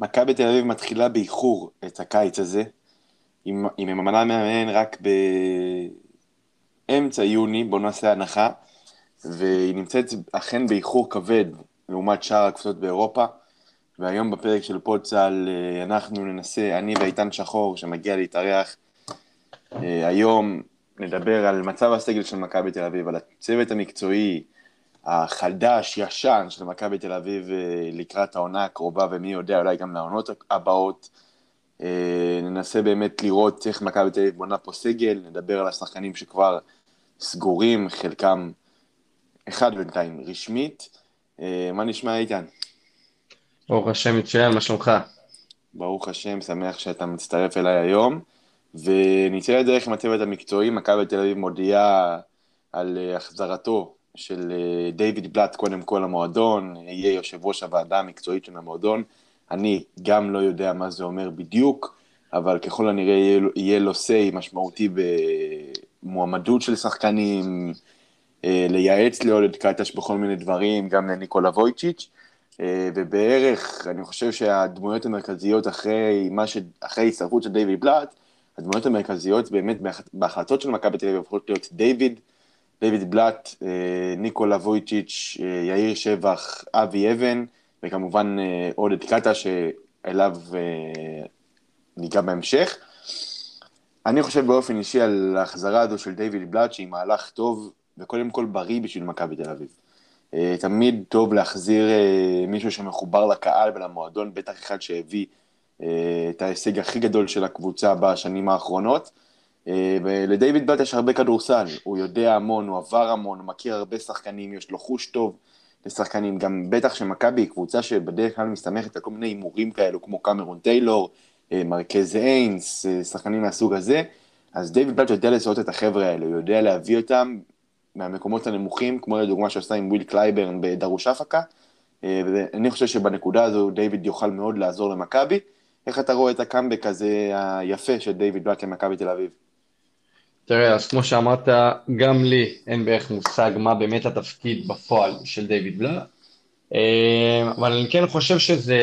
מכבי תל אביב מתחילה באיחור את הקיץ הזה. היא ממנה מאמן רק באמצע יוני, בואו נעשה הנחה, והיא נמצאת אכן באיחור כבד לעומת שאר הקבוצות באירופה. והיום בפרק של פודסל אה, אנחנו ננסה, אני ואיתן שחור שמגיע להתארח אה, היום, נדבר על מצב הסגל של מכבי תל אביב, על הצוות המקצועי החדש, ישן של מכבי תל אביב אה, לקראת העונה הקרובה, ומי יודע, אולי גם לעונות הבאות. ננסה באמת לראות איך מכבי תל אביב בונה פה סגל, נדבר על השחקנים שכבר סגורים, חלקם אחד בינתיים רשמית. מה נשמע איתן? ברוך השם, מצוין, מה שלומך? ברוך השם, שמח שאתה מצטרף אליי היום. ונצא לדרך עם הצוות המקצועי, מכבי תל אביב מודיעה על אה, החזרתו של אה, דיוויד בלאט קודם כל למועדון, יהיה יושב ראש הוועדה המקצועית של המועדון. אני גם לא יודע מה זה אומר בדיוק, אבל ככל הנראה יהיה, לו say משמעותי במועמדות של שחקנים, אה, לייעץ לעודד קטש בכל מיני דברים, גם לניקולה וויצ'יץ'. אה, ובערך, אני חושב שהדמויות המרכזיות אחרי, ש... אחרי הצטרפות של דיוויד בלאט, הדמויות המרכזיות באמת בהחלטות של מכבי תל אביב הופכות להיות דיוויד, דיוויד בלאט, אה, ניקולה וויצ'יץ', אה, יאיר שבח, אבי אבן, וכמובן עודד קאטה שאליו ניגע בהמשך. אני חושב באופן אישי על ההחזרה הזו של דיוויד בלאט, שהיא מהלך טוב וקודם כל בריא בשביל מכבי תל אביב. אה, תמיד טוב להחזיר אה, מישהו שמחובר לקהל ולמועדון, בטח אחד שהביא אה, את ההישג הכי גדול של הקבוצה בשנים האחרונות. ולדיוויד בלט יש הרבה כדורסל, הוא יודע המון, הוא עבר המון, הוא מכיר הרבה שחקנים, יש לו חוש טוב לשחקנים, גם בטח שמכבי היא קבוצה שבדרך כלל מסתמכת על כל מיני הימורים כאלו, כמו קמרון טיילור, מרקז היינס, שחקנים מהסוג הזה, אז דיוויד בלט יודע לזהות את החבר'ה האלו, הוא יודע להביא אותם מהמקומות הנמוכים, כמו לדוגמה שעושה עם וויל קלייברן בדרושאפקה, אה, ואני חושב שבנקודה הזו דיוויד יוכל מאוד לעזור למכבי. איך אתה רואה את הקאמבק הזה היפה של דיוויד בלאט למכבי תל אביב? תראה, אז כמו שאמרת, גם לי אין בערך מושג מה באמת התפקיד בפועל של דיוויד בלאט, אה, אבל אני כן חושב שזה,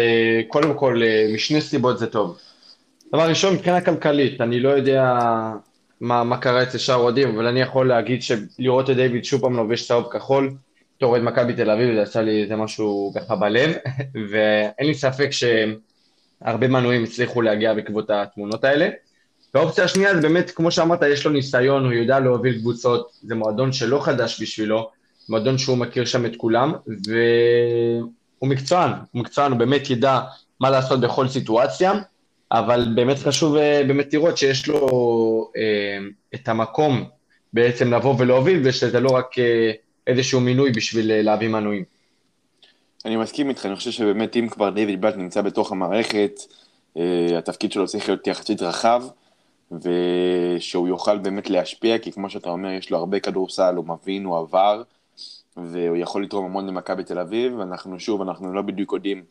קודם כל, אה, משני סיבות זה טוב. דבר ראשון, מבחינה כלכלית, אני לא יודע מה, מה קרה אצל שאר אוהדים, אבל אני יכול להגיד שלראות את דיוויד שוב פעם לובש צהוב כחול, בתור אוהד מכבי תל אביב, זה עשה לי איזה משהו ככה בלב, ואין לי ספק שהרבה מנויים הצליחו להגיע בעקבות התמונות האלה. והאופציה השנייה זה באמת, כמו שאמרת, יש לו ניסיון, הוא יודע להוביל קבוצות, זה מועדון שלא חדש בשבילו, מועדון שהוא מכיר שם את כולם, והוא מקצוען, הוא מקצוען, הוא באמת ידע מה לעשות בכל סיטואציה. אבל באמת חשוב אה, באמת לראות שיש לו אה, את המקום בעצם לבוא ולהוביל, ושזה לא רק אה, איזשהו מינוי בשביל להביא מנויים. אני מסכים איתך, אני חושב שבאמת אם כבר דיוויד בלט נמצא בתוך המערכת, התפקיד שלו צריך להיות יחסית רחב, ושהוא יוכל באמת להשפיע, כי כמו שאתה אומר, יש לו הרבה כדורסל, הוא מבין, הוא עבר, והוא יכול לתרום המון למכבי תל אביב, אנחנו שוב, אנחנו לא בדיוק יודעים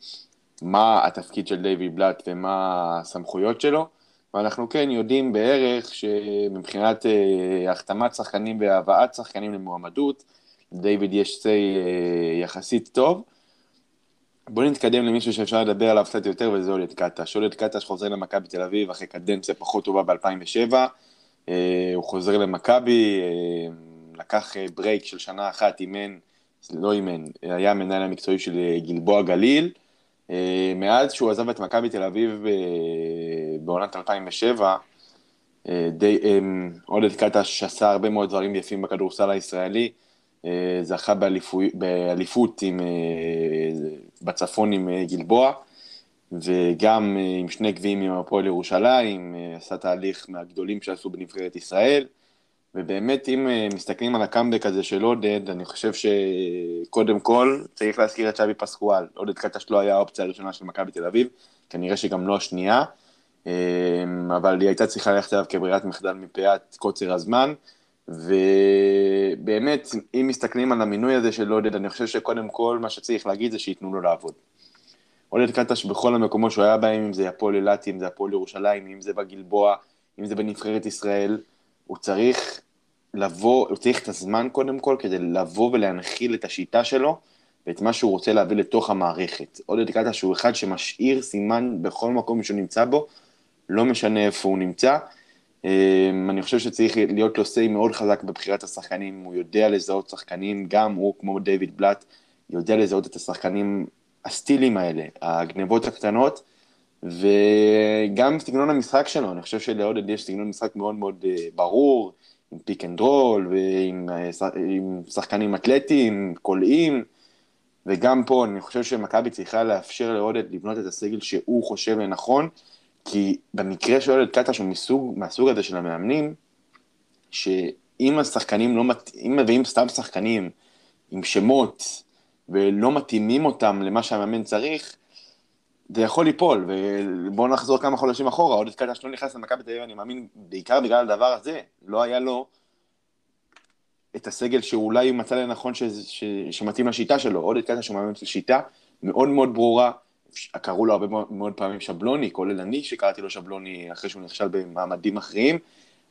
מה התפקיד של דיוויד בלאט ומה הסמכויות שלו, ואנחנו כן יודעים בערך שמבחינת אה, החתמת שחקנים והבאת שחקנים למועמדות, לדיוויד יש say אה, יחסית טוב. בואו נתקדם למישהו שאפשר לדבר עליו קצת יותר, וזה עודד קטש. עודד קטש חוזר למכבי תל אביב אחרי קדנציה פחות טובה ב-2007. אה, הוא חוזר למכבי, אה, לקח break של שנה אחת, אימן, לא אימן, היה המנהל המקצועי של גלבוע גליל. אה, מאז שהוא עזב את מכבי תל אביב אה, בעונת 2007, אה, עודד קטש עשה הרבה מאוד דברים יפים בכדורסל הישראלי, זכה באליפות עם, בצפון עם גלבוע, וגם עם שני גביעים עם הפועל ירושלים, עשה תהליך מהגדולים שעשו בנבחרת ישראל. ובאמת, אם אה, מסתכלים על הקאמבק הזה של עודד, אני חושב שקודם כל צריך להזכיר את שווי פסקואל. עודד קטש לא היה האופציה הראשונה של מכבי תל אביב, כנראה שגם לא השנייה, אה, אבל היא הייתה צריכה ללכת אליו כברירת מחדל מפאת קוצר הזמן, ובאמת, אם מסתכלים על המינוי הזה של עודד, אני חושב שקודם כל מה שצריך להגיד זה שייתנו לו לעבוד. עודד קטש בכל המקומות שהוא היה בהם, אם זה הפועל אילת, אם זה הפועל ירושלים, אם זה בגלבוע, אם זה בנבחרת ישראל, הוא צריך לבוא, הוא צריך את הזמן קודם כל כדי לבוא ולהנחיל את השיטה שלו ואת מה שהוא רוצה להביא לתוך המערכת. עודד קטש הוא אחד שמשאיר סימן בכל מקום שהוא נמצא בו, לא משנה איפה הוא נמצא. אמ, אני חושב שצריך להיות לו say מאוד חזק בבחירת השחקנים, הוא יודע לזהות שחקנים, גם הוא, כמו דיוויד בלאט, יודע לזהות את השחקנים ה steal ים האלה, הגנבות הקטנות, וגם סגנון המשחק שלו, אני חושב שלעודד יש סגנון משחק מאוד מאוד אה, ברור, עם pick and roll, ועם אה, שחקנים אתלטיים, קולעים, וגם פה אני חושב שמכבי צריכה לאפשר לעודד לבנות את הסגל שהוא חושב לנכון, כי במקרה של עודד קטש הוא מסוג, מהסוג הזה של המאמנים, שאם השחקנים לא מת... אם מביאים סתם שחקנים עם שמות ולא מתאימים אותם למה שהמאמן צריך, זה יכול ליפול, ובואו נחזור כמה חודשים אחורה, עודד קטש לא נכנס למכבי תל אביב, אני מאמין, בעיקר בגלל הדבר הזה, לא היה לו את הסגל שאולי מצא לנכון ש... ש... שמתאים לשיטה שלו, עודד קטש הוא מאמין של שיטה מאוד מאוד ברורה, קראו לו הרבה מאוד פעמים שבלוני, כולל אני שקראתי לו שבלוני אחרי שהוא נכשל במעמדים אחרים,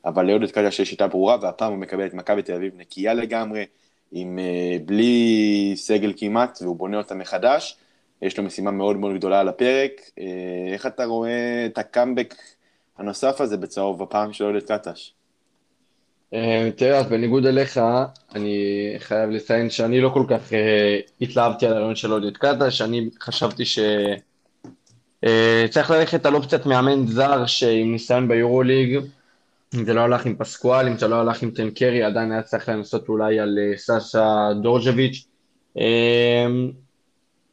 אבל לעודד קטש יש שיטה ברורה, והפעם הוא מקבל את מכבי תל אביב נקייה לגמרי, עם אה, בלי סגל כמעט, והוא בונה אותה מחדש. יש לו משימה מאוד מאוד גדולה על הפרק. אה, איך אתה רואה את הקאמבק הנוסף הזה בצהוב הפעם של עודד קטש? אה, תראה, אז בניגוד אליך, אני חייב לציין שאני לא כל כך התלהבתי על הרעיון של עודד קטש, אני חשבתי שצריך ללכת על אופציית מאמן זר שעם ניסיון ביורוליג, אם זה לא הלך עם פסקואל, אם זה לא הלך עם טנקרי, עדיין היה צריך לנסות אולי על אה, סאסה דורג'ביץ'.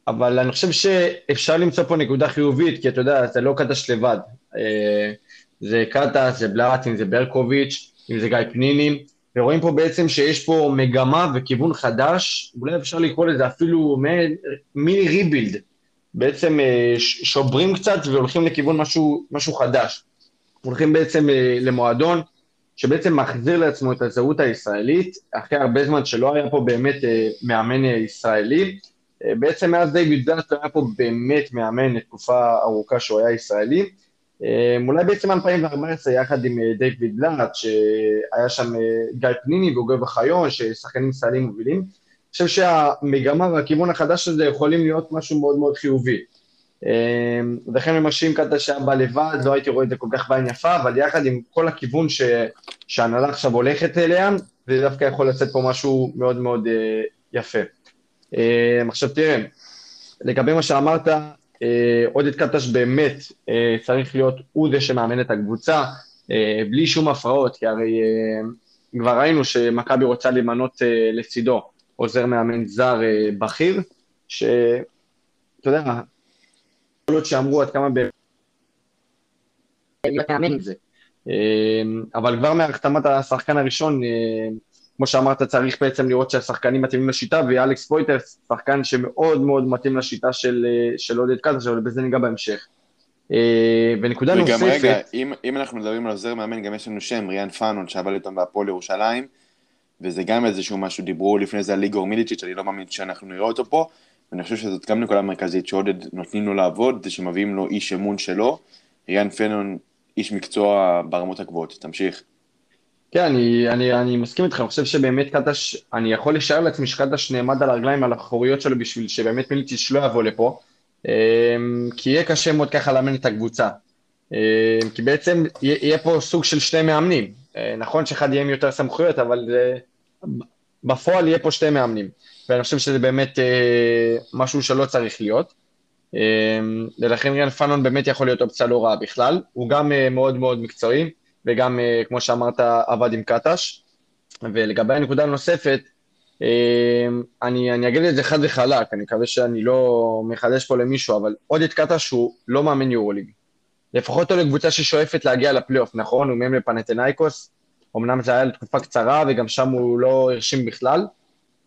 אבל אני חושב שאפשר למצוא פה נקודה חיובית, כי אתה יודע, זה לא קטש לבד. אה, זה קטש, זה בלאטין, זה ברקוביץ', אם זה גיא פנינים, ורואים פה בעצם שיש פה מגמה וכיוון חדש, אולי אפשר לקרוא לזה אפילו מיני ריבילד. בעצם אה, שוברים קצת והולכים לכיוון משהו, משהו חדש. הולכים בעצם אה, למועדון שבעצם מחזיר לעצמו את הזהות הישראלית, אחרי הרבה זמן שלא היה פה באמת אה, מאמן ישראלי. בעצם מאז דיוויד דאט היה פה באמת מאמן לתקופה ארוכה שהוא היה ישראלי. אולי בעצם 2014 יחד עם דיוויד דאט, שהיה שם גיא פניני ואוגב אחיון, ששחקנים ישראלים מובילים. אני חושב שהמגמה והכיוון החדש הזה יכולים להיות משהו מאוד מאוד חיובי. אמ, ולכן אם השם קטע שהיה בא לבד, לא הייתי רואה את זה כל כך בעין יפה, אבל יחד עם כל הכיוון ש... שהנהלה עכשיו הולכת אליה, זה דווקא יכול לצאת פה משהו מאוד מאוד אה, יפה. אמ, עכשיו תראה, לגבי מה שאמרת, אה, עודד קטש באמת אה, צריך להיות הוא זה שמאמן את הקבוצה, בלי שום הפרעות, כי הרי כבר ראינו שמכבי רוצה למנות לצידו עוזר מאמן זר בכיר, שאתה יודע, להיות שאמרו עד כמה באמת... אמ, אבל כבר מהחתמת השחקן הראשון, אה, כמו שאמרת, צריך בעצם לראות שהשחקנים מתאימים לשיטה, ואלכס פויטר, שחקן שמאוד מאוד מתאים לשיטה של, אה, עודד קאטה, אבל בזה ניגע בהמשך. אה, ונקודה נוספת... וגם רגע, אם, אם אנחנו מדברים על עוזר מאמן, גם יש לנו שם, ריאן פאנון, שעבד איתם בהפועל ירושלים, וזה גם איזשהו משהו, דיברו לפני זה על ליגור מיליצ'יץ', אני לא מאמין שאנחנו נראה אותו פה, ואני חושב שזאת גם נקודה מרכזית שעודד נותנים לו לעבוד, זה שמביאים לו איש אמון שלו. ריאן פנון, איש מקצוע ברמות הגבוהות. תמשיך. כן, אני, אני, אני מסכים איתך, אני חושב שבאמת קטש, אני יכול לשער לעצמי שקטש נעמד על הרגליים, על האחוריות שלו בשביל שבאמת מיליציץ' לא יבוא לפה, אמ, כי יהיה קשה מאוד ככה לאמן את הקבוצה. אמ, כי בעצם יהיה פה סוג של שני מאמנים. אה, נכון שאחד יהיה עם יותר סמכויות, אבל בפועל יהיה פה שתי מאמנים. ואני חושב שזה באמת אה, משהו שלא צריך להיות. אה, ולכן ריאן פאנון באמת יכול להיות אופציה לא רעה בכלל. הוא גם אה, מאוד מאוד מקצועי, וגם, אה, כמו שאמרת, עבד עם קטש. ולגבי הנקודה הנוספת, אה, אני, אני אגיד את זה חד וחלק, אני מקווה שאני לא מחדש פה למישהו, אבל עודד קטש הוא לא מאמן יורוליג. לפחות לא לקבוצה ששואפת להגיע לפלייאוף, נכון? הוא מהם לפנתנאיקוס, אמנם זה היה לתקופה קצרה וגם שם הוא לא הרשים בכלל,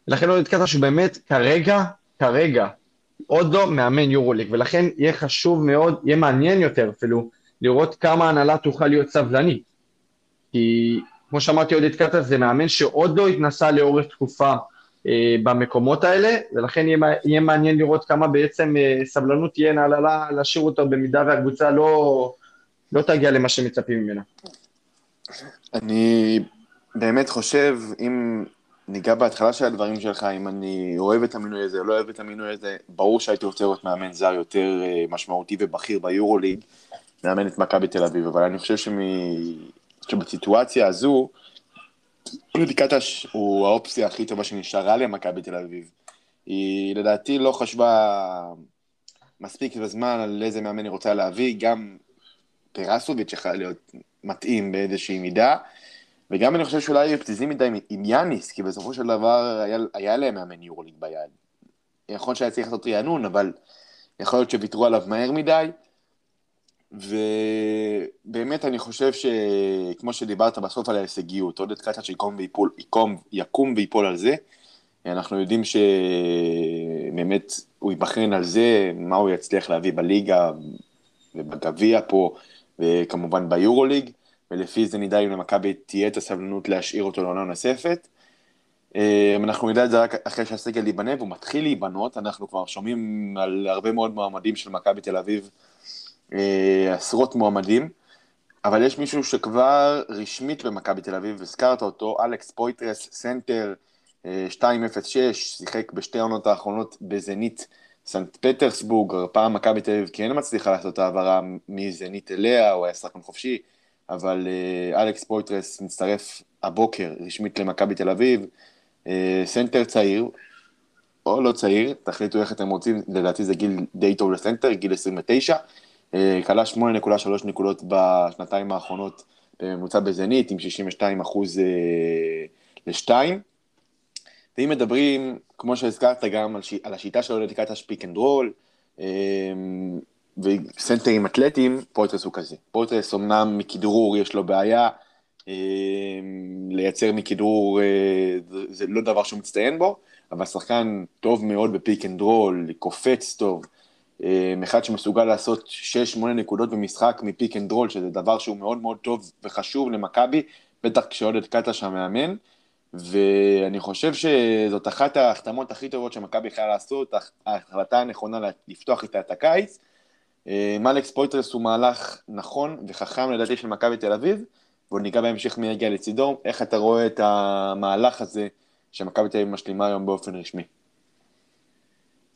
ולכן לא נתקעת שהוא באמת כרגע, כרגע, עוד לא מאמן יורוליג, ולכן יהיה חשוב מאוד, יהיה מעניין יותר אפילו, לראות כמה הנהלה תוכל להיות סבלנית. כי כמו שאמרתי, עודד קטש זה מאמן שעוד לא התנסה לאורך תקופה אה, במקומות האלה, ולכן יהיה, יהיה מעניין לראות כמה בעצם אה, סבלנות תהיה להנהלה להשאיר אותו במידה והקבוצה לא, לא תגיע למה שמצפים ממנה. אני באמת חושב, אם ניגע בהתחלה של הדברים שלך, אם אני אוהב את המינוי הזה או לא אוהב את המינוי הזה, ברור שהייתי רוצה לראות מאמן זר יותר אה, משמעותי ובכיר ביורוליג, מאמן את מכבי תל אביב, אבל אני חושב שמ... שבסיטואציה הזו, אודי קטש הוא האופציה הכי טובה שנשארה למכבי תל אביב. היא לדעתי לא חשבה מספיק בזמן על איזה מאמן היא רוצה להביא, גם פרסוביץ' יכול להיות מתאים באיזושהי מידה, וגם אני חושב שאולי היו פתיזים מדי עם יאניס, כי בסופו של דבר היה, היה להם מאמן יורוליג ביד. להיות שהיה צריך לעשות רענון, אבל יכול להיות שוויתרו עליו מהר מדי. ובאמת אני חושב שכמו שדיברת בסוף על ההישגיות, עודד קטש שיקום ויפול, יקום, יקום ויפול על זה. אנחנו יודעים שבאמת הוא ייבחן על זה, מה הוא יצליח להביא בליגה ובגביע פה, וכמובן ביורוליג. ולפי זה נדע אם למכבי תהיה את הסבלנות להשאיר אותו לעונה נוספת. אה, אנחנו נדע את זה רק אחרי שהסגל ייבנה, והוא מתחיל להיבנות, אנחנו כבר שומעים על הרבה מאוד מועמדים של מכבי תל אביב, עשרות מועמדים, אבל יש מישהו שכבר רשמית במכבי תל אביב, הזכרת אותו, אלכס פויטרס, סנטר 206, אה, שיחק בשתי העונות האחרונות בזנית סנט פטרסבורג, פעם מכבי תל אביב כן מצליחה לעשות העברה מזנית אליה, הוא היה שחקן חופשי, אבל אה, אלכס פויטרס מצטרף הבוקר רשמית למכבי תל אביב, אה, סנטר צעיר, או לא צעיר, תחליטו איך אתם רוצים, לדעתי זה גיל די טוב לסנטר, גיל 29, אה, קלע 8.3 נקודות בשנתיים האחרונות בממוצע בזנית, עם 62 אחוז ל-2. ואם מדברים, כמו שהזכרת גם על, השיטה של עודד קטש, pick and roll, וסנטרים אתלטיים, פויטרס הוא כזה. פויטרס אמנם מכדרור יש לו בעיה, אה, לייצר מכדרור אה, זה לא דבר שהוא מצטיין בו, אבל שחקן טוב מאוד ב pick and roll, קופץ טוב, אה, אחד שמסוגל לעשות 6-8 נקודות במשחק מ pick and roll, שזה דבר שהוא מאוד מאוד טוב וחשוב למכבי, בטח כשעודד קטש המאמן, ואני חושב שזאת אחת ההחתמות הכי טובות שמכבי יכולה לעשות, ההחלטה הנכונה לפתוח איתה את הקיץ, מאלכס פויטרס הוא מהלך נכון וחכם לדעתי של מכבי תל אביב, ועוד ניגע בהמשך מי יגיע לצידו. איך אתה רואה את המהלך הזה שמכבי תל אביב משלימה היום באופן רשמי?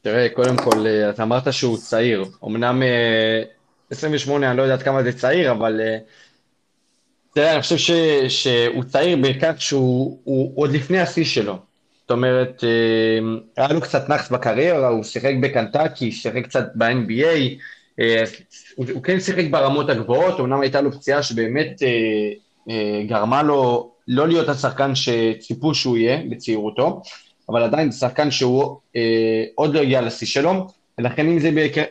תראה, קודם כל, אה, אתה אמרת שהוא צעיר. אמנם 28, אה, אני לא יודע עד כמה זה צעיר, אבל אה, תראה, אני חושב ש, שהוא צעיר בכך שהוא עוד לפני השיא שלו. זאת אומרת, היה לו קצת נאחס בקריירה, הוא שיחק בקנטקי, שיחק קצת ב-NBA, הוא, הוא כן שיחק ברמות הגבוהות, אמנם הייתה לו פציעה שבאמת גרמה לו לא להיות השחקן שציפו שהוא יהיה בצעירותו, אבל עדיין זה שחקן שהוא אה, עוד לא הגיע לשיא שלו, ולכן אם זה, ביקר,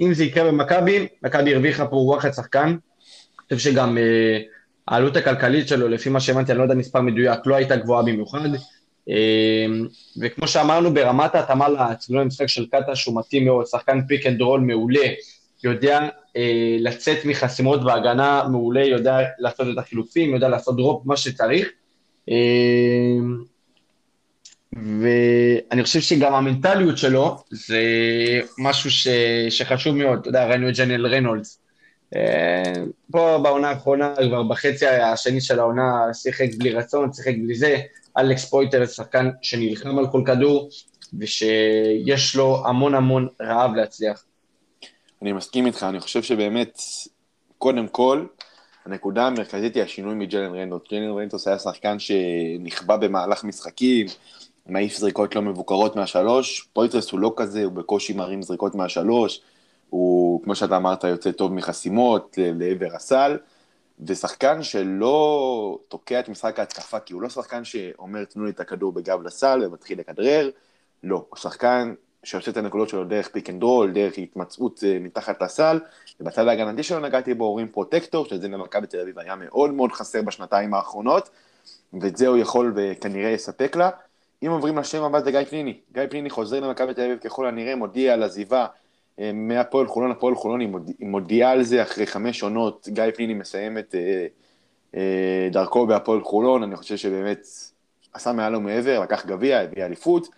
אם זה יקרה במכבי, מכבי הרוויחה פה וואחד שחקן, אני חושב שגם אה, העלות הכלכלית שלו, לפי מה שהבנתי, אני לא יודע מספר מדויק, לא הייתה גבוהה במיוחד, אה, וכמו שאמרנו, ברמת ההתאמה לסגנון המשחק של קטש, שהוא מתאים מאוד, שחקן פיק אנד רול מעולה, יודע אה, לצאת מחסימות בהגנה מעולה, יודע לעשות את החילופים, יודע לעשות drop, מה שצריך. אה, ואני חושב שגם המנטליות שלו זה משהו ש, שחשוב מאוד, אתה יודע, ראינו את ג'ניאל ריינולדס. אה, פה בעונה האחרונה, כבר בחצי השני של העונה, שיחק בלי רצון, שיחק בלי זה. אלכס פויטר, שחקן שנלחם על כל כדור, ושיש לו המון המון רעב להצליח. אני מסכים איתך, אני חושב שבאמת, קודם כל, הנקודה המרכזית היא השינוי מג'יילן ריינולדס. ג'יילן ריינולדס היה שחקן שנכבה במהלך משחקים, מעיף זריקות לא מבוקרות מהשלוש, פויטרס הוא לא כזה, הוא בקושי מרים זריקות מהשלוש, הוא, כמו שאתה אמרת, יוצא טוב מחסימות לעבר הסל, ושחקן שלא תוקע את משחק ההתקפה, כי הוא לא שחקן שאומר תנו לי את הכדור בגב לסל ומתחיל לכדרר, לא, הוא שחקן שעושה את הנקודות שלו דרך פיק אנד רול, דרך התמצאות אה, מתחת לסל, ובצד ההגנתי שלו נגעתי בו אומרים פרוטקטור, שזה למכבי תל אביב היה מאוד מאוד חסר בשנתיים האחרונות, ואת זה הוא יכול וכנראה יספק לה. אם עוברים לשם הבא זה גיא פניני, גיא פניני חוזר למכבי תל אביב ככל הנראה, מודיע על עזיבה אה, מהפועל חולון, הפועל חולון היא מודיעה על זה אחרי חמש עונות, גיא פניני מסיים את אה, דרכו בהפועל חולון, אני חושב שבאמת עשה מעל ומעבר, לקח גביע, הביא אליפות,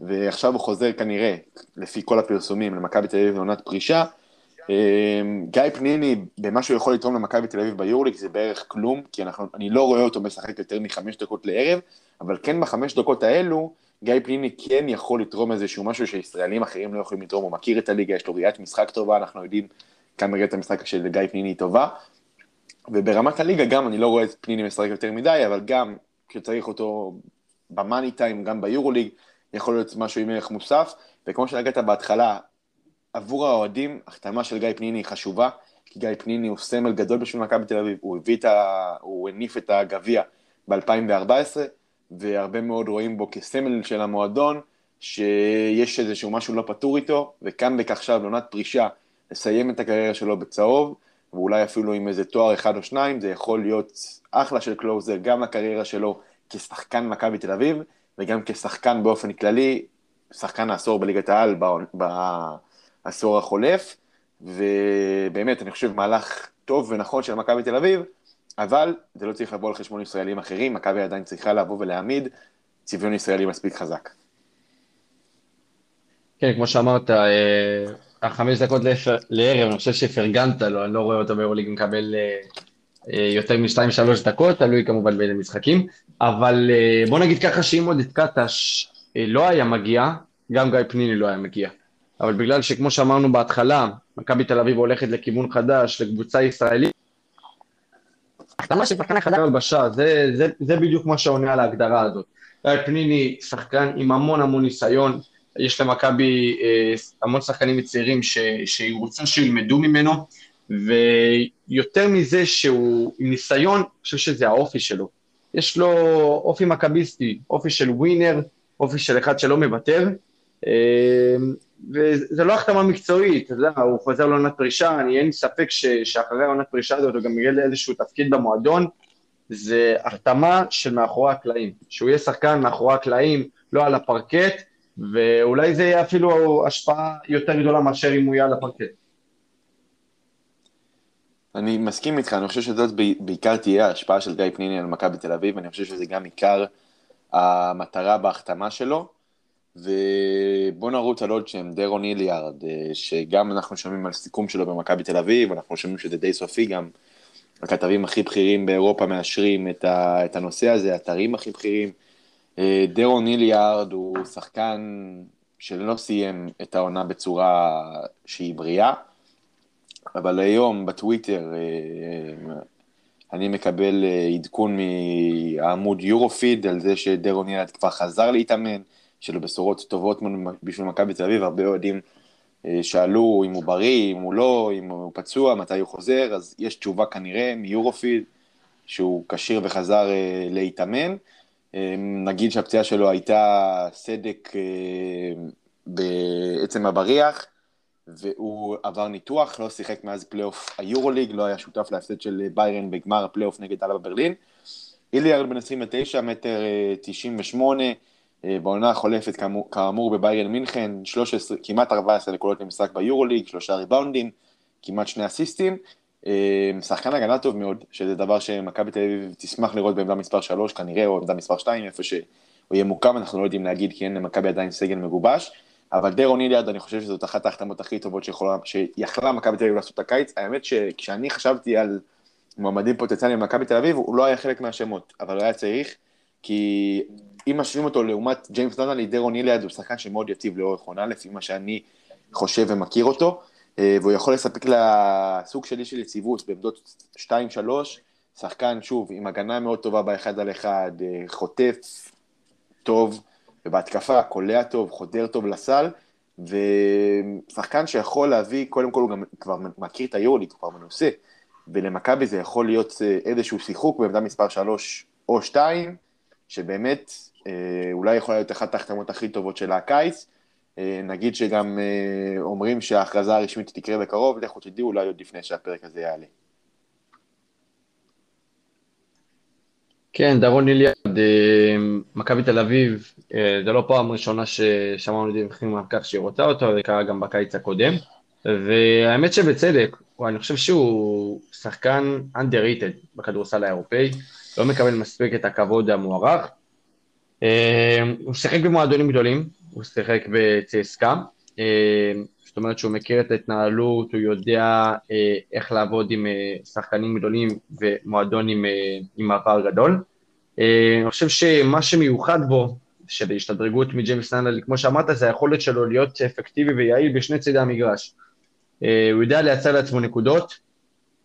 ועכשיו הוא חוזר כנראה, לפי כל הפרסומים, למכבי תל אביב לעונת פרישה. גיא פניני, במה שהוא יכול לתרום למכבי תל אביב ביורליק זה בערך כלום, כי אנחנו, אני לא רואה אותו משחק יותר מחמש דקות לערב, אבל כן בחמש דקות האלו, גיא פניני כן יכול לתרום איזשהו משהו שישראלים אחרים לא יכולים לתרום, הוא מכיר את הליגה, יש לו ראיית משחק טובה, אנחנו יודעים כמה ראיית המשחק של גיא פניני היא טובה, וברמת הליגה גם אני לא רואה את פניני משחק יותר מדי, אבל גם כשצריך אותו במאני טיים, גם ביורוליג, יכול להיות משהו עם ערך מוסף, וכמו שנגעת בהתחלה, עבור האוהדים, החתמה של גיא פניני היא חשובה, כי גיא פניני הוא סמל גדול בשביל מכבי תל אביב, הוא הביא את ה... הוא הניף את הגביע ב-2014, והרבה מאוד רואים בו כסמל של המועדון, שיש איזשהו משהו לא פתור איתו, בכך עכשיו לעונת פרישה, לסיים את הקריירה שלו בצהוב, ואולי אפילו עם איזה תואר אחד או שניים, זה יכול להיות אחלה של קלוזר גם לקריירה שלו כשחקן מכבי תל אביב, וגם כשחקן באופן כללי, שחקן העשור בליגת העל בעשור החולף, ובאמת, אני חושב מהלך טוב ונכון של מכבי תל אביב, אבל זה לא צריך לבוא על חשבון ישראלים אחרים, מכבי עדיין צריכה לבוא ולהעמיד צביון ישראלי מספיק חזק. כן, כמו שאמרת, אה, החמש דקות לערב, אני חושב שפרגנת לו, אני לא רואה אותו באירוליג מקבל אה, אה, יותר משתיים שלוש דקות, תלוי כמובן באיזה משחקים, אבל בוא נגיד ככה שאם עוד את קטש לא היה מגיע, גם גיא פניני לא היה מגיע. אבל בגלל שכמו שאמרנו בהתחלה, מכבי תל אביב הולכת לכיוון חדש, לקבוצה ישראלית, החתמה של שחקן חדר הלבשה, זה, זה, זה בדיוק מה שעונה על ההגדרה הזאת. פניני, שחקן עם המון המון ניסיון, יש למכבי אה, המון שחקנים צעירים שהיא רוצה שילמדו ממנו, ויותר מזה שהוא עם ניסיון, אני חושב שזה האופי שלו. יש לו אופי מכביסטי, אופי של ווינר, אופי של אחד שלא מוותר, אה, וזה לא החתמה מקצועית, אתה יודע, הוא חוזר לעונת פרישה, אני אין ספק ש, שאחרי העונת פרישה הזאת הוא גם יהיה לאיזשהו תפקיד במועדון, זה החתמה של מאחורי הקלעים, שהוא יהיה שחקן מאחורי הקלעים, לא על הפרקט, ואולי זה יהיה אפילו השפעה יותר גדולה מאשר אם הוא יהיה על הפרקט. אני מסכים איתך, אני חושב שזאת בעיקר תהיה ההשפעה של גיא פניני על מכבי תל אביב, אני חושב שזה גם עיקר המטרה בהחתמה שלו. ובוא נרוץ על עוד שם, דרון איליארד, אה, שגם אנחנו שומעים על סיכום שלו במכבי תל אביב, אנחנו שומעים שזה די סופי, גם הכתבים הכי בכירים באירופה מאשרים את, ה, את הנושא הזה, האתרים הכי בכירים. אה, דרון איליארד הוא שחקן שלא סיים את העונה בצורה שהיא בריאה, אבל היום בטוויטר אה, אני מקבל עדכון מהעמוד יורופיד על זה שדרון איליארד כבר חזר להתאמן. של בשורות טובות בשביל מכבי תל אביב, הרבה אוהדים אה, שאלו אם הוא בריא, אם הוא לא, אם הוא פצוע, מתי הוא חוזר, אז יש תשובה כנראה מיורופילד שהוא כשיר וחזר אה, להתאמן. אה, נגיד שהפציעה שלו הייתה סדק בעצם הבריח, והוא עבר ניתוח, לא שיחק מאז פלייאוף היורוליג, לא היה שותף להפסד של ביירן בגמר הפלייאוף נגד אלבה ברלין. היליארד בן 29, מטר 98, אה, בעונה החולפת כאמור, כאמור בביירן מינכן, 13, כמעט 14 נקודות למשחק ביורוליג, שלושה ריבאונדים, כמעט שני אסיסטים. אה, שחקן הגנה טוב מאוד, שזה דבר שמכבי תל אביב תשמח לראות בעמדה מספר 3 כנראה, או עמדה מספר 2, איפה שהוא יהיה מוקם, אנחנו לא יודעים להגיד כי אין למכבי עדיין סגל מגובש. אבל דרון איליארד, אני חושב שזאת אחת ההחתמות הכי טובות שיכולה, שיכלה מכבי תל אביב לעשות את הקיץ. האמת שכשאני חשבתי על מועמדים פוטנציאליים במכבי תל אביב, הוא לא היה חלק מהשמות, אבל הוא היה צריך, כי אם משווים אותו לעומת ג'יימס דונלי, דרון איליאד הוא שחקן שמאוד יציב לאורך עונה, לפי מה שאני חושב ומכיר אותו, אה, והוא יכול לספק לסוג שלי של יציבות בעמדות 2-3, שחקן, שוב, עם הגנה מאוד טובה באחד על אחד, אה, חוטף טוב, ובהתקפה קולע טוב, חודר טוב לסל, ושחקן שיכול להביא, קודם כל הוא גם כבר מכיר את היורליג, הוא כבר מנוסה, ולמכבי זה יכול להיות אה, איזשהו שיחוק בעמדה מספר 3 או 2, שבאמת אולי יכולה להיות אחת ההחתמות הכי טובות של הקיץ. אה, נגיד שגם אה, אומרים שההכרזה הרשמית תקרה בקרוב, לכו תדעו, אולי עוד לפני שהפרק הזה יעלה. כן, דרון איליאד, מכבי תל אביב, זה לא פעם ראשונה ששמענו דיווחים על כך שהיא רוצה אותו, זה קרה גם בקיץ הקודם, והאמת שבצדק, אני חושב שהוא שחקן underrated בכדורסל האירופאי, לא מקבל מספיק את הכבוד המוערך, אה, הוא שיחק במועדונים גדולים, הוא שיחק בצסקה, אה, זאת אומרת שהוא מכיר את ההתנהלות, הוא יודע אה, איך לעבוד עם אה, שחקנים גדולים ומועדון עם, אה, עם מעבר גדול. אה, אני חושב שמה שמיוחד בו, של השתדרגות מג'יימס נאנלי, כמו שאמרת, זה היכולת שלו להיות אפקטיבי ויעיל בשני צידי המגרש. הוא יודע לייצר לעצמו נקודות,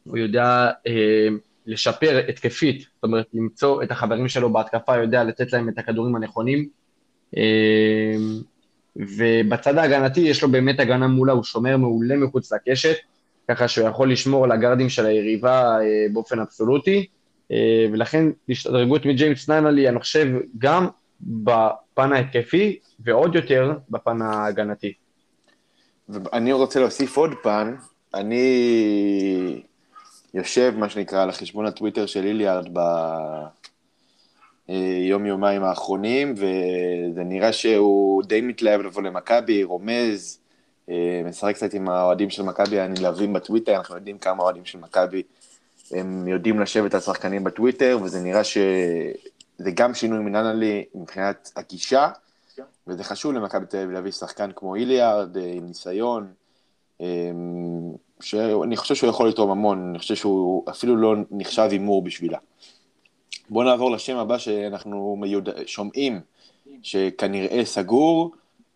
הוא יודע לשפר התקפית, זאת אומרת, למצוא את החברים שלו בהתקפה, יודע לתת להם את הכדורים הנכונים. אה, ובצד ההגנתי יש לו באמת הגנה מולה, הוא שומר מעולה מחוץ לקשת, ככה שהוא יכול לשמור על הגארדים של היריבה באופן אבסולוטי, ולכן השתדרגות מג'יימס נאנלי, אני חושב, גם בפן ההתקפי, ועוד יותר בפן ההגנתי. ואני רוצה להוסיף עוד פן, אני יושב, מה שנקרא, על החשבון הטוויטר של איליארד ביום-יומיים האחרונים, וזה נראה שהוא די מתלהב לבוא למכבי, רומז, משחק קצת עם האוהדים של מכבי הנלהבים בטוויטר, אנחנו יודעים כמה אוהדים של מכבי הם יודעים לשבת על שחקנים בטוויטר, וזה נראה שזה גם שינוי מנהלי מבחינת הגישה. וזה חשוב למכבי תל אביב להביא שחקן כמו איליארד, אה, עם ניסיון, אה, שאני חושב שהוא יכול לתרום המון, אני חושב שהוא אפילו לא נחשב הימור בשבילה. בואו נעבור לשם הבא שאנחנו מיוד... שומעים שכנראה סגור,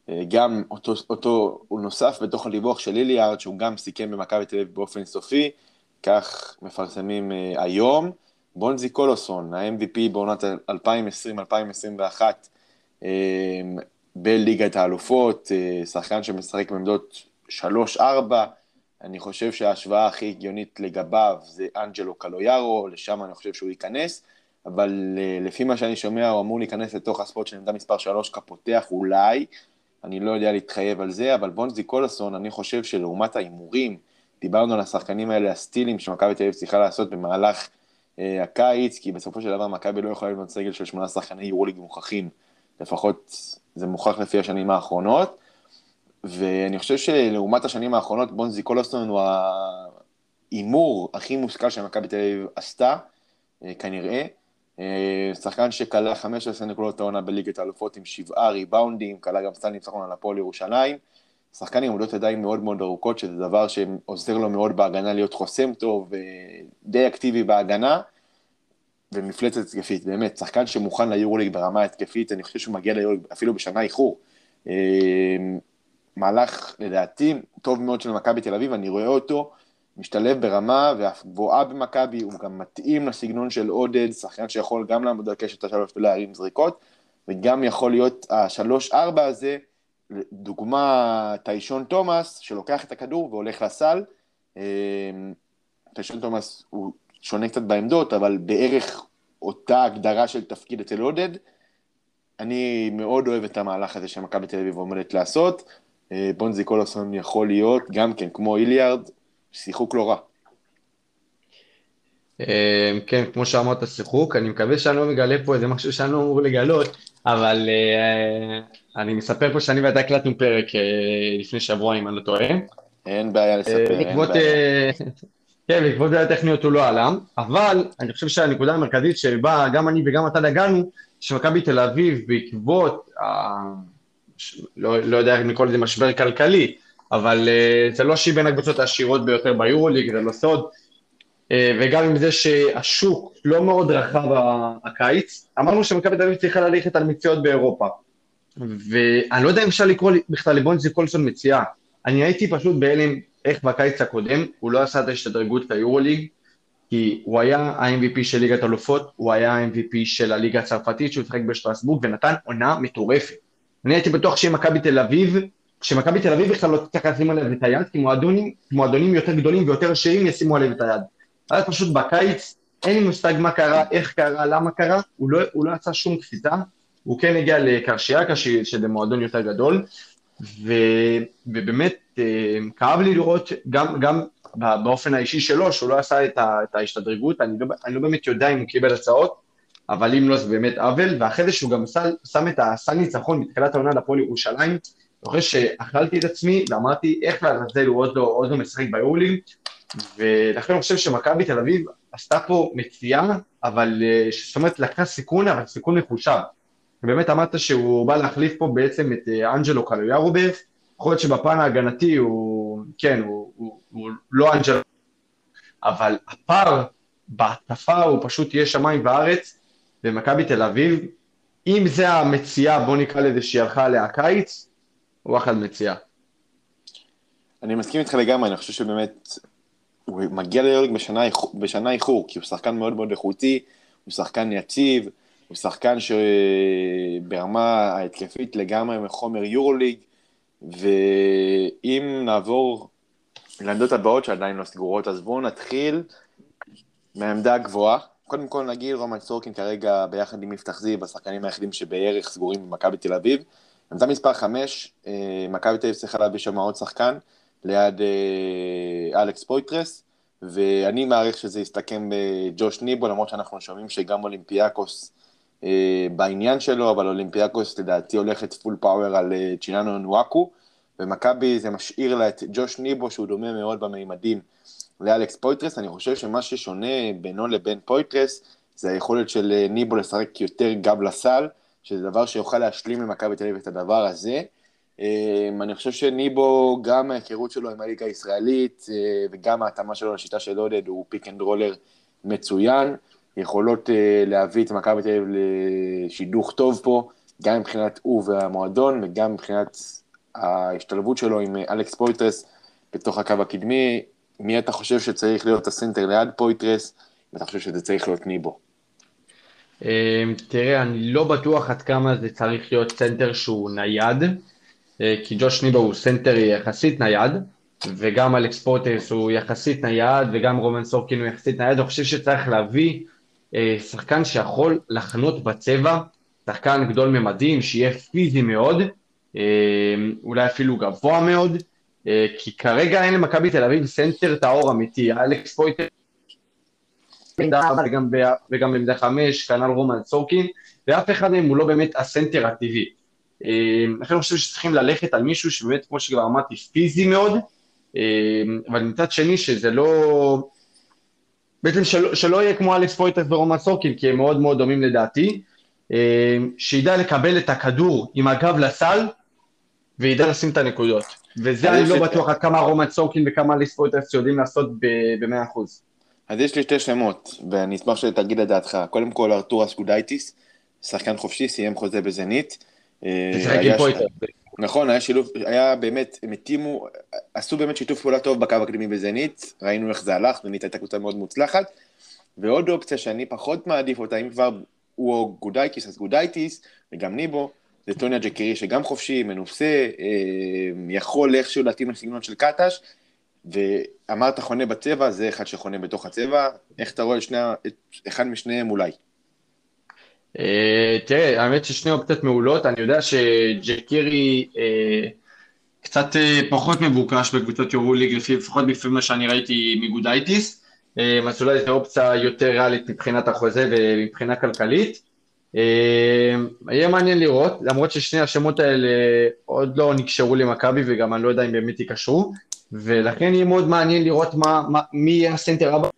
אה, גם אותו, אותו הוא נוסף בתוך הדיווח של איליארד, שהוא גם סיכם במכבי תל אביב באופן סופי, כך מפרסמים היום. בונזי קולוסון, ה-MVP בעונת 2020-2021, בליגת האלופות, אה, שחקן שמשחק בעמדות 3-4, אני חושב שההשוואה הכי הגיונית לגביו זה אנג'לו קלויארו, לשם אני חושב שהוא ייכנס, אבל אה, לפי מה שאני שומע הוא אמור להיכנס לתוך הספורט של עמדה מספר 3 כפותח אולי, אני לא יודע להתחייב על זה, אבל בונזי קולסון, אני חושב שלעומת ההימורים, דיברנו על השחקנים האלה, הסטילים שמכבי תל אביב צריכה לעשות במהלך אה, הקיץ, כי בסופו של דבר מכבי לא יכולה לבנות סגל של שמונה שחקני יורוליג מוכחים, לפחות זה מוכח לפי השנים האחרונות, ואני חושב שלעומת השנים האחרונות, בונזי קולוסון הוא ההימור הכי מושכל שמכבי תל אביב עשתה, אה, כנראה. אה, שחקן שכלה 15 נקודות העונה בליגת האלופות עם שבעה ריבאונדים, כלה גם סטייל ניצחון על הפועל ירושלים. שחקן עם עמודות ידיים מאוד מאוד ארוכות, שזה דבר שעוזר לו מאוד בהגנה להיות חוסם טוב ודי אקטיבי בהגנה. ומפלצת התקפית, באמת, שחקן שמוכן ליורוליג ברמה התקפית, אני חושב שהוא מגיע ליורוליג אפילו בשנה איחור. מהלך, לדעתי, טוב מאוד של מכבי תל אביב, אני רואה אותו משתלב ברמה ואף גבוהה במכבי, הוא גם מתאים לסגנון של עודד, שחקן שיכול גם לעמוד על קשת השלוש ולהרים זריקות, וגם יכול להיות השלוש-ארבע הזה, דוגמה טיישון תומאס, שלוקח את הכדור והולך לסל. אה, טיישון תומאס הוא שונה קצת בעמדות, אבל בערך אותה הגדרה של תפקיד אצל עודד. אני מאוד אוהב את המהלך הזה שמכבי תל אביב עומדת לעשות. אה, בונזי קולוסון יכול להיות, גם כן, כמו איליארד, שיחוק לא רע. אה, כן, כמו שאמרת, שיחוק, אני מקווה שאני לא מגלה פה איזה משהו שאני לא אמור לגלות, אבל אה, אני מספר פה שאני ואתה הקלטנו פרק לפני שבוע, אם אני לא טועה. אין בעיה לספר, אין בעיה. כן, בעקבות זה הטכניות הוא לא עלה, אבל אני חושב שהנקודה המרכזית שבה גם אני וגם אתה נגענו, שמכבי תל אביב בעקבות. לא, לא יודע איך לקרוא לזה משבר כלכלי, אבל uh, זה לא שהיא בין הקבוצות העשירות ביותר ביורוליג, זה לא סוד, uh, וגם עם זה שהשוק לא מאוד רחב הקיץ, אמרנו שמכבי תל אביב צריכה ללכת על מציאות באירופה. ואני לא יודע אם אפשר לקרוא בכלל לבונזי קולסון מציאה, אני הייתי פשוט בהלם איך בקיץ הקודם הוא לא עשה את ההשתדרגות ליורוליג, כי הוא היה ה-MVP של ליגת אלופות, הוא היה ה-MVP של הליגה הצרפתית שהוא שיחק בשטרסבורג ונתן עונה מטורפת. אני הייתי בטוח שמכבי תל אביב, שמכבי תל אביב בכלל לא תצטרך לשים עליו את היד, כי מועדונים, מועדונים יותר גדולים ויותר עשירים ישימו עליו את היד. אז פשוט בקיץ, אין לי מושג מה קרה, איך קרה, למה קרה, הוא לא, הוא לא עשה שום קפיצה, הוא כן הגיע לקרשיאקה שזה מועדון יותר גדול, ו, ובאמת אה, כאב לי לראות גם, גם באופן האישי שלו, שהוא לא עשה את, ה, את ההשתדרגות, אני לא, אני לא באמת יודע אם הוא קיבל הצעות, אבל אם לא זה באמת עוול, ואחרי זה שהוא גם שם, שם את הסל ניצחון מתחילת העונה לפועל ירושלים, אני חושב שאכלתי את עצמי ואמרתי איך לעזאזל הוא עוד לא, עוד לא משחק ביורלינג, ולכן אני חושב שמכבי תל אביב עשתה פה מציאה, אבל אה, זאת אומרת לקחה סיכון, אבל סיכון מחושב. ובאמת אמרת שהוא בא להחליף פה בעצם את אה, אנג'לו קלויארוברס, יכול להיות שבפן ההגנתי הוא, כן, הוא, הוא, הוא לא אנג'ל, אבל הפער בהטפה הוא פשוט יהיה שמיים וארץ, ומכבי תל אביב, אם זה המציאה, בוא נקרא לזה שהיא הלכה עליה הקיץ, הוא אחלה מציאה. אני מסכים איתך לגמרי, אני חושב שבאמת הוא מגיע ליורליג בשנה, בשנה איחור, כי הוא שחקן מאוד מאוד איכותי, הוא שחקן יציב, הוא שחקן שברמה ההתקפית לגמרי מחומר יורוליג, ואם נעבור לעמדות הבאות שעדיין לא סגורות, אז בואו נתחיל מהעמדה הגבוהה. קודם כל נגיד רומן סורקין כרגע ביחד עם מפתח זיו, השחקנים היחידים שבערך סגורים במכבי תל אביב. עמדה מספר 5, אה, מכבי תל אביב צריכה להביא שם עוד שחקן, ליד אה, אלכס פויטרס, ואני מעריך שזה יסתכם בג'וש ניבו, למרות שאנחנו שומעים שגם אולימפיאקוס אה, בעניין שלו, אבל אולימפיאקוס לדעתי הולכת full power על צ'ינאנו אונואקו, ומכבי זה משאיר לה את ג'וש ניבו, שהוא דומה מאוד במימדים לאלכס פויטרס, אני חושב שמה ששונה בינו לבין פויטרס, זה היכולת של אה, ניבו לשחק יותר גב לסל, שזה דבר שיוכל להשלים למכבי תל אביב את הדבר הזה. אני חושב שניבו, גם ההיכרות שלו עם הליגה הישראלית, וגם ההתאמה שלו לשיטה של עודד, הוא פיק אנד רולר מצוין. יכולות אה, להביא את מכבי תל אביב לשידוך טוב פה, גם מבחינת הוא והמועדון, וגם מבחינת ההשתלבות שלו עם אה, אלכס פויטרס בתוך הקו הקדמי. מי אתה חושב שצריך להיות הסנטר ליד פויטרס, ואתה חושב שזה צריך להיות ניבו? אמ, תראה, אני לא בטוח עד כמה זה צריך להיות סנטר שהוא נייד, אה, כי ג'וש ניבו הוא סנטר יחסית נייד, וגם אלכס פויטרס הוא יחסית נייד, וגם רומן סורקין הוא יחסית נייד, אני חושב שצריך להביא אה, שחקן שיכול לחנות בצבע, שחקן גדול ממדים, שיהיה פיזי מאוד, אה, אולי אפילו גבוה מאוד, כי כרגע אין למכבי תל אביב סנטר טהור אמיתי, אלכס פויטרס גם, בעמדה חמש, כנ"ל רומן סורקין, ואף אחד מהם הוא לא באמת הסנטר הטבעי. לכן אני חושב שצריכים ללכת על מישהו שבאמת, כמו שכבר אמרתי, פיזי מאוד, אבל מצד שני שזה לא, בעצם של, שלא יהיה כמו אלכס פויטרס ורומן סורקין, כי הם מאוד מאוד דומים לדעתי, אה, שידע לקבל את הכדור עם הגב לסל, וידע לשים את הנקודות. וזה אני לא בטוח עד כמה רומן סורקין וכמה אלכס פויטרס יודעים לעשות ב-100%. אז יש לי שתי שמות, ואני אשמח שתגיד את דעתך. קודם כל, ארתוראס גודייטיס, שחקן חופשי, סיים חוזה בזנית. אה. נכון, היה שילוב, היה באמת, הם התאימו, עשו באמת שיתוף פעולה טוב בקו הקדמי בזנית, ראינו איך זה הלך, זנית הייתה קבוצה מאוד מוצלחת. ועוד אופציה שאני פחות מעדיף אותה, אם כבר הוא או גודייטיס, אז גודייטיס, וגם ניבו, זה טוניה ג'קרי שגם חופשי, מנוסה, אה, יכול איכשהו להתאים לסגנון של קטש, ואמרת חונה בצבע, זה אחד שחונה בתוך הצבע, איך אתה רואה את שני, אחד משניהם אולי? אה, תראה, האמת ששני אופציות מעולות, אני יודע שג'קירי אה, קצת פחות מבוקש בקבוצת יורו ליג, לפחות לפי מה שאני ראיתי מגודייטיס, אז אולי זו אופציה יותר ריאלית מבחינת החוזה ומבחינה כלכלית. יהיה מעניין לראות, למרות ששני השמות האלה עוד לא נקשרו למכבי וגם אני לא יודע אם באמת יקשרו, ולכן יהיה מאוד מעניין לראות מה, מה, מי יהיה הסנטר הבא.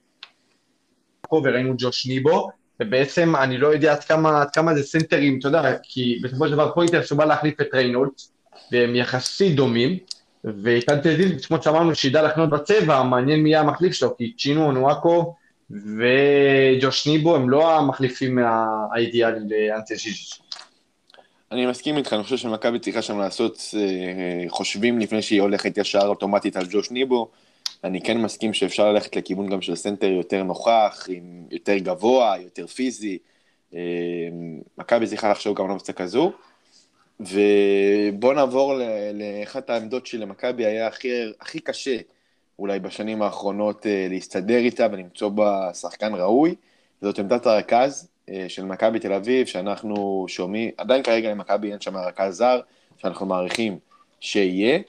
וראינו ג'וש ניבו, ובעצם אני לא יודע עד כמה, עד כמה זה סנטרים, אתה יודע, כי בסופו של דבר פוינטר שבא להחליף את ריינולדס, והם יחסית דומים, תזיל, כמו שאמרנו, שידע לחנות בצבע, מעניין מי יהיה המחליף שלו, כי צ'ינו, נואקו וג'וש ניבו הם לא המחליפים האידיאליים לאנטה ז'יז'יץ'. אני מסכים איתך, אני חושב שמכבי צריכה שם לעשות אה, חישובים לפני שהיא הולכת ישר אוטומטית על ג'וש ניבו. אני כן מסכים שאפשר ללכת לכיוון גם של סנטר יותר נוכח, עם יותר גבוה, יותר פיזי. אה, מכבי צריכה לחשוב גם על אופציה כזו. ובואו נעבור לאחת העמדות שלמכבי היה הכי, הכי קשה אולי בשנים האחרונות אה, להסתדר איתה ולמצוא בה שחקן ראוי. זאת עמדת הרכז אה, של מכבי תל אביב, שאנחנו שומעים, עדיין כרגע למכבי אין שם רכז זר, שאנחנו מעריכים שיהיה.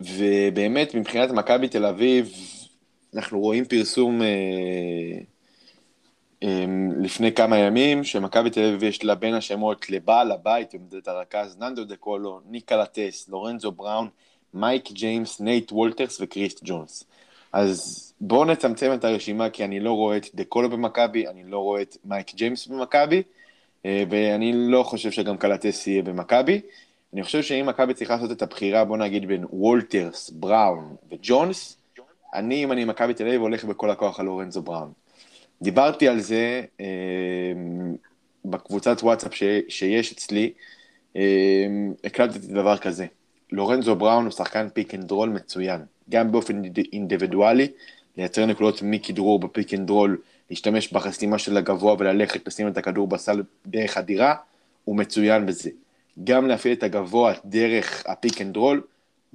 ובאמת, מבחינת מכבי תל אביב, אנחנו רואים פרסום אה, אה, לפני כמה ימים, שמכבי תל אביב יש לה בין השמות לבעל הבית, עומדת הרכז ננדו דה קולו, ניקה לטס, לורנזו בראון, מייק ג'יימס, נייט וולטרס וכריס ג'ונס. אז בואו נצמצם את הרשימה, כי אני לא רואה את דה קולו במכבי, אני לא רואה את מייק ג'יימס במכבי, אה, ואני לא חושב שגם קלאתיס יהיה במכבי. אני חושב שאם מכבי צריכה לעשות את הבחירה, בוא נגיד בין וולטרס, בראון וג'ונס, אני, אם אני מכבי תל אביב, הולך בכל הכוח על לורנזו בראון. דיברתי על זה אה, בקבוצת וואטסאפ שיש אצלי, אה, הקלטתי דבר כזה. לורנזו בראון הוא שחקן פיק אנד רול מצוין, גם באופן אינדיבידואלי, לייצר נקודות מכדרור בפיק אנד רול, להשתמש בחסימה של הגבוה וללכת לשים את הכדור בסל דרך חדירה, הוא מצוין בזה. גם להפעיל את הגבוה דרך הפיק אנד רול,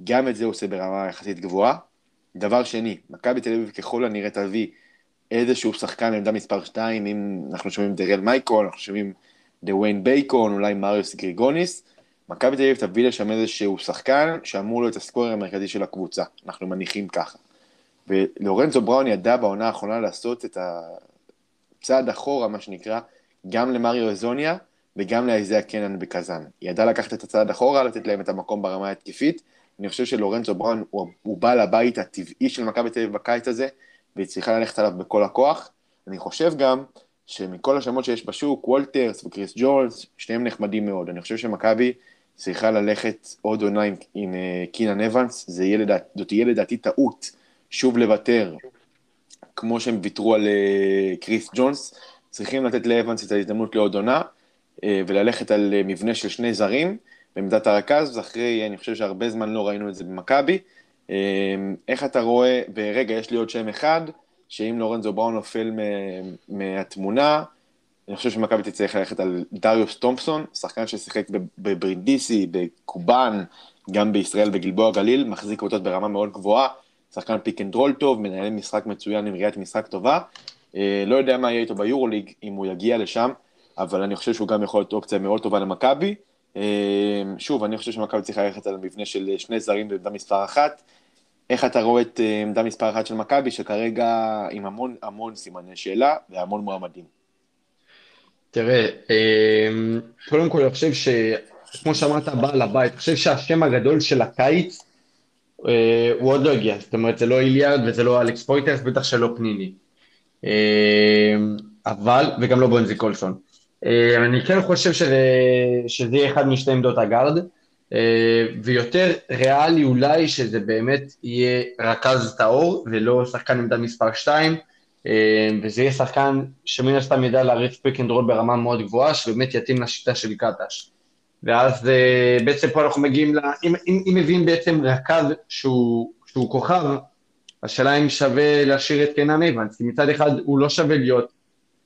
גם את זה הוא עושה ברמה יחסית גבוהה. דבר שני, מכבי תל אביב ככל הנראה תביא איזשהו שחקן לעמדה מספר 2, אם אנחנו שומעים דריל מייקון, אנחנו שומעים דוויין בייקון, אולי מריוס גריגוניס, מכבי תל אביב תביא לשם איזשהו שחקן שאמור להיות הסקורר המרכזי של הקבוצה, אנחנו מניחים ככה. ולורנזו בראון ידע בעונה האחרונה לעשות את הצעד אחורה, מה שנקרא, גם למריו אזוניה וגם לאיזיה קנן בקזאן. היא ידעה לקחת את הצעד אחורה, לתת להם את המקום ברמה ההתקפית. אני חושב שלורנזו בראון הוא, הוא בעל הבית הטבעי של מכבי תל אביב בקיץ הזה, והיא צריכה ללכת עליו בכל הכוח. אני חושב גם שמכל השמות שיש בשוק, וולטרס וקריס ג'ונס, שניהם נחמדים מאוד. אני חושב שמכבי צריכה ללכת עוד עונה עם, עם אה, קינן אבנס, זאת תהיה לדעתי טעות שוב לוותר, כמו שהם ויתרו על אה, קריס ג'ונס, צריכים לתת לאבנס את ההזדמנות לעוד עונה, אה, וללכת על אה, מבנה של שני זרים בעמדת הרכז, אחרי, אני חושב שהרבה זמן לא ראינו את זה במכבי. אה, איך אתה רואה, ורגע, יש לי עוד שם אחד, שאם לורנזו בראון נופל מהתמונה, אני חושב שמכבי תצטרך ללכת על דריוס תומפסון, שחקן ששיחק בברינדיסי, בקובאן, גם בישראל בגלבוע גליל, מחזיק קבוצות ברמה מאוד גבוהה, שחקן pick and roll טוב, מנהל משחק מצוין עם ראיית משחק טובה. אה, לא יודע מה יהיה איתו ביורוליג, אם הוא יגיע לשם, אבל אני חושב שהוא גם יכול להיות אופציה מאוד טובה למכבי. אה, שוב, אני חושב שמכבי צריכה ללכת על המבנה של שני זרים בעמדה מספר אחת. איך אתה רואה את אה, עמדה מספר אחת של מכבי, שכרגע עם המון המון סימני שאלה והמון מועמדים. תראה, קודם כל אני חושב ש... כמו שאמרת, בעל הבית, אני חושב שהשם הגדול של הקיץ אה, הוא עוד לא הגיע, זאת אומרת זה לא איליארד וזה לא אלכס פויטרס, בטח שלא פניני. אה, אבל, וגם לא בונזי קולסון. אה, אני כן חושב שזה, שזה יהיה אחד משתי עמדות הגארד, ויותר ריאלי אולי שזה באמת יהיה רכז טהור ולא שחקן עמדה מספר 2, וזה יהיה שחקן שמן הסתם ידע להריץ pick and roll ברמה מאוד גבוהה, שבאמת יתאים לשיטה של קטש. ואז אה, בעצם פה אנחנו מגיעים ל... אם, אם, אם מביאים בעצם רכז שהוא, שהוא כוכב, השאלה אם שווה להשאיר את קנן אבנס, כי מצד אחד הוא לא שווה להיות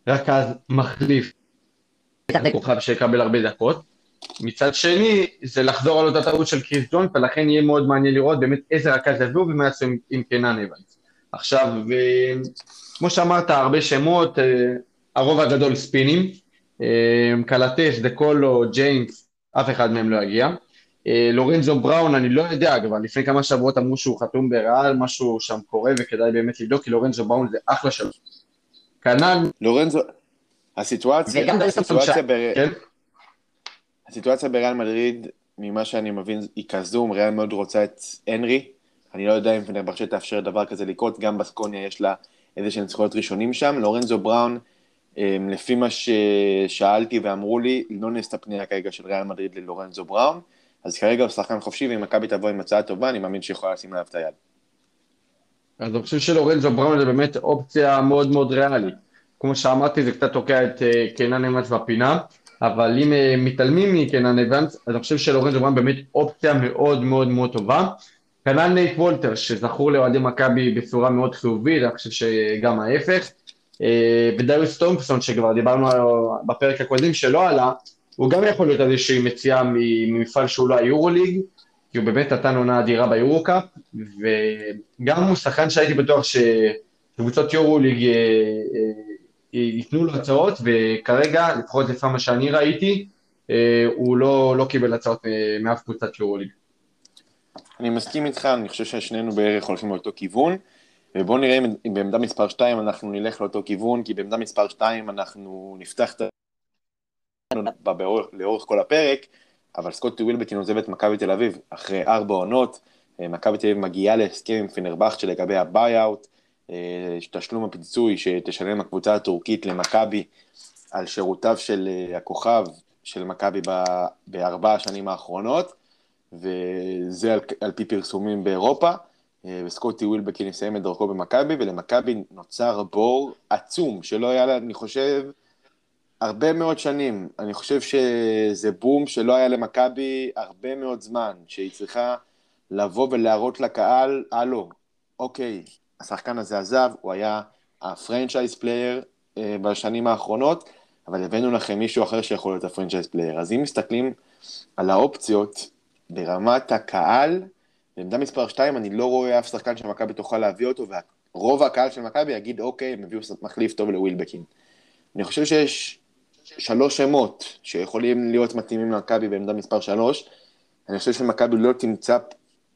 רכז מחליף, כוכב שיקבל הרבה דקות, מצד שני זה לחזור על אותה טעות של קריס ג'ונס, ולכן יהיה מאוד מעניין לראות באמת איזה רכז יביאו ומה יעשו עם, עם קנן אבנס. עכשיו, כמו שאמרת, הרבה שמות, uh, הרוב הגדול ספינים, uh, קלטס, דקולו, ג'יימס, אף אחד מהם לא יגיע. אה, לורנזו בראון, אני לא יודע, כבר לפני כמה שבועות אמרו שהוא חתום בריאל, משהו שם קורה וכדאי באמת לבדוק, כי לורנזו בראון זה אחלה של... כנ"ל... לורנזו, הסיטואציה, הסיטואציה, בר... כן? הסיטואציה בריאל מדריד, ממה שאני מבין, היא כזו, ריאל מאוד רוצה את הנרי, אני לא יודע אם פנרבחצ'ה תאפשר דבר כזה לקרות, גם בסקוניה יש לה איזה שהם זכויות ראשונים שם, לורנזו בראון, אמ, לפי מה ששאלתי ואמרו לי, לא נעשתה פנייה כרגע של ריאל מדריד ללורנזו בראון, אז כרגע הוא שחקן חופשי, ואם מכבי תבוא עם הצעה טובה, אני מאמין שיכולה לשים עליו את היד. אז אני חושב שלורנזו בראון זה באמת אופציה מאוד מאוד ריאלית. כמו שאמרתי, זה קצת תוקע את אה, קנן אבנס בפינה, אבל אם אה, מתעלמים מקנן אבנס, אז אני חושב שלורנזו בראון באמת אופציה מאוד מאוד מאוד טובה. כנ"ל נייט וולטרס, שזכור לאוהדי מכבי בצורה מאוד חיובית, אני חושב שגם ההפך. אה, ודריוס תומפסון, שכבר דיברנו בפרק הקודם שלא עלה, הוא גם יכול להיות איזושהי מציאה ממפעל שהוא לא היורוליג, כי הוא באמת נתן עונה אדירה ביורו-קאפ, וגם הוא שחקן שהייתי בטוח שקבוצות יורוליג אה, אה, ייתנו לו הצעות, וכרגע, לפחות לפי מה שאני ראיתי, הוא לא, לא קיבל הצעות מאף קבוצת יורוליג. אני מסכים איתך, אני חושב ששנינו בערך הולכים לאותו כיוון. ובואו נראה אם בעמדה מספר 2 אנחנו נלך לאותו כיוון, כי בעמדה מספר 2 אנחנו נפתח את ה... לאורך כל הפרק, אבל סקוטי ווילבקין עוזב את מכבי תל אביב אחרי ארבע עונות, אה, מכבי תל אביב מגיעה להסכם עם פנרבכצ'ה לגבי ה buyout, אה, תשלום הפיצוי שתשלם הקבוצה הטורקית למכבי על שירותיו של אה, הכוכב של מכבי בארבע השנים האחרונות. וזה על, על פי פרסומים באירופה. אה, וסקוטי ווילבקין יסיים את דרכו במכבי, ולמכבי נוצר בור עצום, שלא היה לה, אני חושב, הרבה מאוד שנים. אני חושב שזה בור שלא היה למכבי הרבה מאוד זמן, שהיא צריכה לבוא ולהראות לקהל, הלו, אוקיי, השחקן הזה עזב, הוא היה ה franchise player אה, בשנים האחרונות, אבל הבאנו לכם מישהו אחר שיכול להיות ה franchise player. אז אם מסתכלים על האופציות ברמת הקהל, בעמדה מספר 2 אני לא רואה אף שחקן שמכבי תוכל להביא אותו, ורוב הקהל של מכבי יגיד, אוקיי, הם הביאו מחליף טוב לווילבקין. אני חושב שיש שלוש שמות שיכולים להיות מתאימים למכבי בעמדה מספר 3. אני חושב שמכבי לא תמצא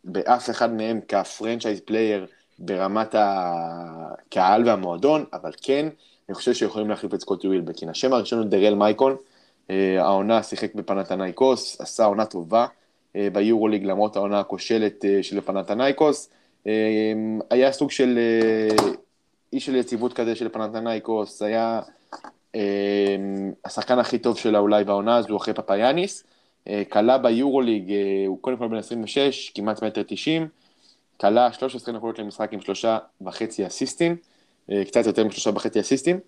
באף אחד מהם כ franchise player ברמת הקהל והמועדון, אבל כן, אני חושב שיכולים להחליף את סקוטי ווילבקין. השם הראשון הוא דרל מייקון, אה, העונה שיחק בפנאתינייקוס, עשה עונה טובה ביורוליג למרות העונה הכושלת אה, של פנאתינייקוס. היה סוג של אי של יציבות כזה של פנתנייקוס, היה השחקן הכי טוב שלה אולי בעונה הזו אחרי פפאיאניס. כלה ביורוליג, הוא קודם כל בן 26, כמעט מטר 90, כלה 13 נקודות למשחק עם שלושה וחצי אסיסטים, קצת יותר משלושה וחצי אסיסטים.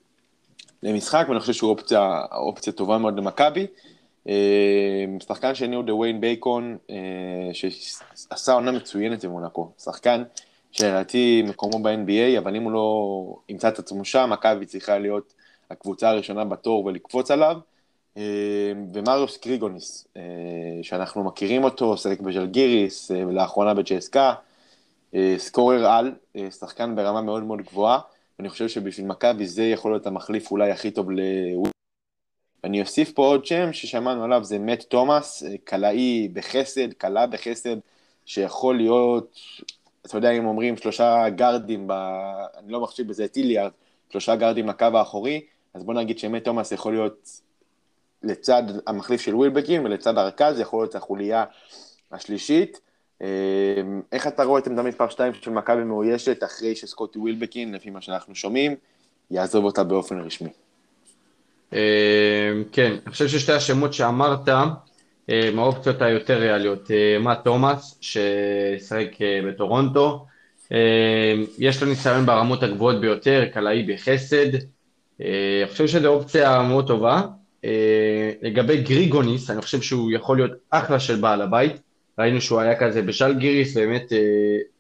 למשחק, ואני חושב שהוא אופציה, אופציה טובה מאוד למכבי. אה, שחקן שני הוא דוויין בייקון, אה, שעשה עונה מצוינת במונקו. שחקן שלדעתי מקומו ב-NBA, אבל אם הוא לא ימצא את עצמו שם, מכבי צריכה להיות הקבוצה הראשונה בתור ולקפוץ עליו. אה, ומריוס קריגוניס, שאנחנו מכירים אותו, שיחק בז'לגיריס, לאחרונה בצ'סקה, סקורר על, שחקן ברמה מאוד מאוד גבוהה. אני חושב שבשביל מכבי זה יכול להיות המחליף אולי הכי טוב לוויל. אני אוסיף פה עוד שם ששמענו עליו, זה מת תומאס, קלעי בחסד, קלע בחסד, שיכול להיות, אתה יודע, אם אומרים שלושה גארדים, ב... אני לא מחשיב בזה את איליארד, שלושה גארדים לקו האחורי, אז בוא נגיד שמת תומאס יכול להיות לצד המחליף של ווילבקין, ולצד הרכז יכול להיות החוליה השלישית. אמ, איך אתה רואה את עמדה מספר 2 של מכבי מאוישת אחרי שסקוטי ווילבקין, לפי מה שאנחנו שומעים, יעזוב אותה באופן רשמי? אמ, כן, אני חושב ששתי השמות שאמרת, אמ, האופציות היותר ריאליות, מה תומאס, אה, בטורונטו, יש לו ניסיון ברמות הגבוהות ביותר, קלעי בחסד, אני חושב שזו אופציה מאוד טובה. לגבי גריגוניס, אני חושב שהוא יכול להיות אחלה של בעל הבית, ראינו שהוא היה כזה בשל גיריס, באמת אה,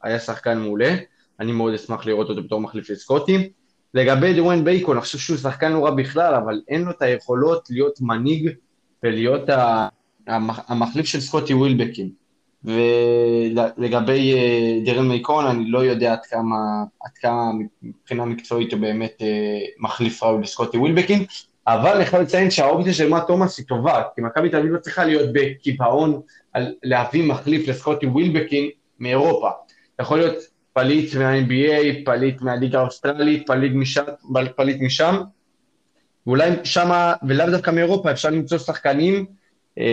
היה שחקן מעולה, אני מאוד אשמח לראות אותו בתור מחליף לסקוטי. לגבי דוויין בייקון, אני חושב שהוא שחקן לא רע בכלל, אבל אין לו את היכולות להיות מנהיג ולהיות המחליף של סקוטי ווילבקין. ולגבי אה, דרל מייקון, אני לא יודע עד כמה, עד כמה מבחינה מקצועית הוא באמת אה, מחליף ראוי לסקוטי ווילבקין, אבל אני חייב לציין שהאופציה של מאט תומאס היא טובה, כי מכבי תל אביב לא צריכה להיות בקיפאון על להביא מחליף לסקוטי ווילבקין מאירופה. יכול להיות פליט מה-NBA, פליט מהליגה האוסטרלית, פליט משם, פליט משם, ואולי שמה, ולאו דווקא מאירופה, אפשר למצוא שחקנים אה,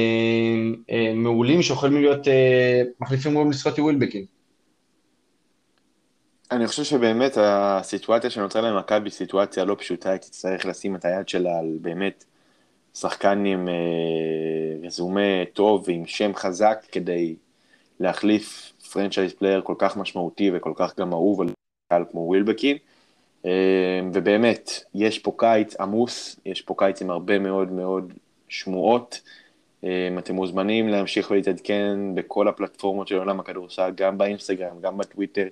אה, מעולים שיכולים להיות אה, מחליפים מול לסקוטי ווילבקין. אני חושב שבאמת הסיטואציה שנוצרה למכבי סיטואציה לא פשוטה, היא תצטרך לשים את היד שלה על באמת שחקן עם אה, רזומה טוב ועם שם חזק כדי להחליף franchise player כל כך משמעותי וכל כך גם אהוב על קהל כמו ווילבקין. אה, ובאמת, יש פה קיץ עמוס, יש פה קיץ עם הרבה מאוד מאוד שמועות. אה, אתם מוזמנים להמשיך ולהתעדכן בכל הפלטפורמות של עולם הכדורסל, גם באינסטגרם, גם בטוויטר.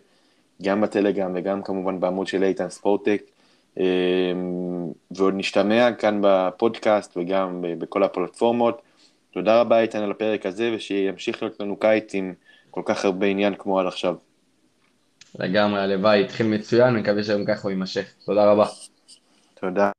גם בטלגרם וגם כמובן בעמוד של איתן ספורטק. אמ, ועוד נשתמע כאן בפודקאסט וגם בכל הפלטפורמות. תודה רבה איתן על הפרק הזה, ושימשיך להיות לנו קיץ עם כל כך הרבה עניין כמו עד עכשיו. לגמרי, הלוואי, התחיל מצוין, מקווה שגם ככה הוא יימשך. תודה רבה. תודה.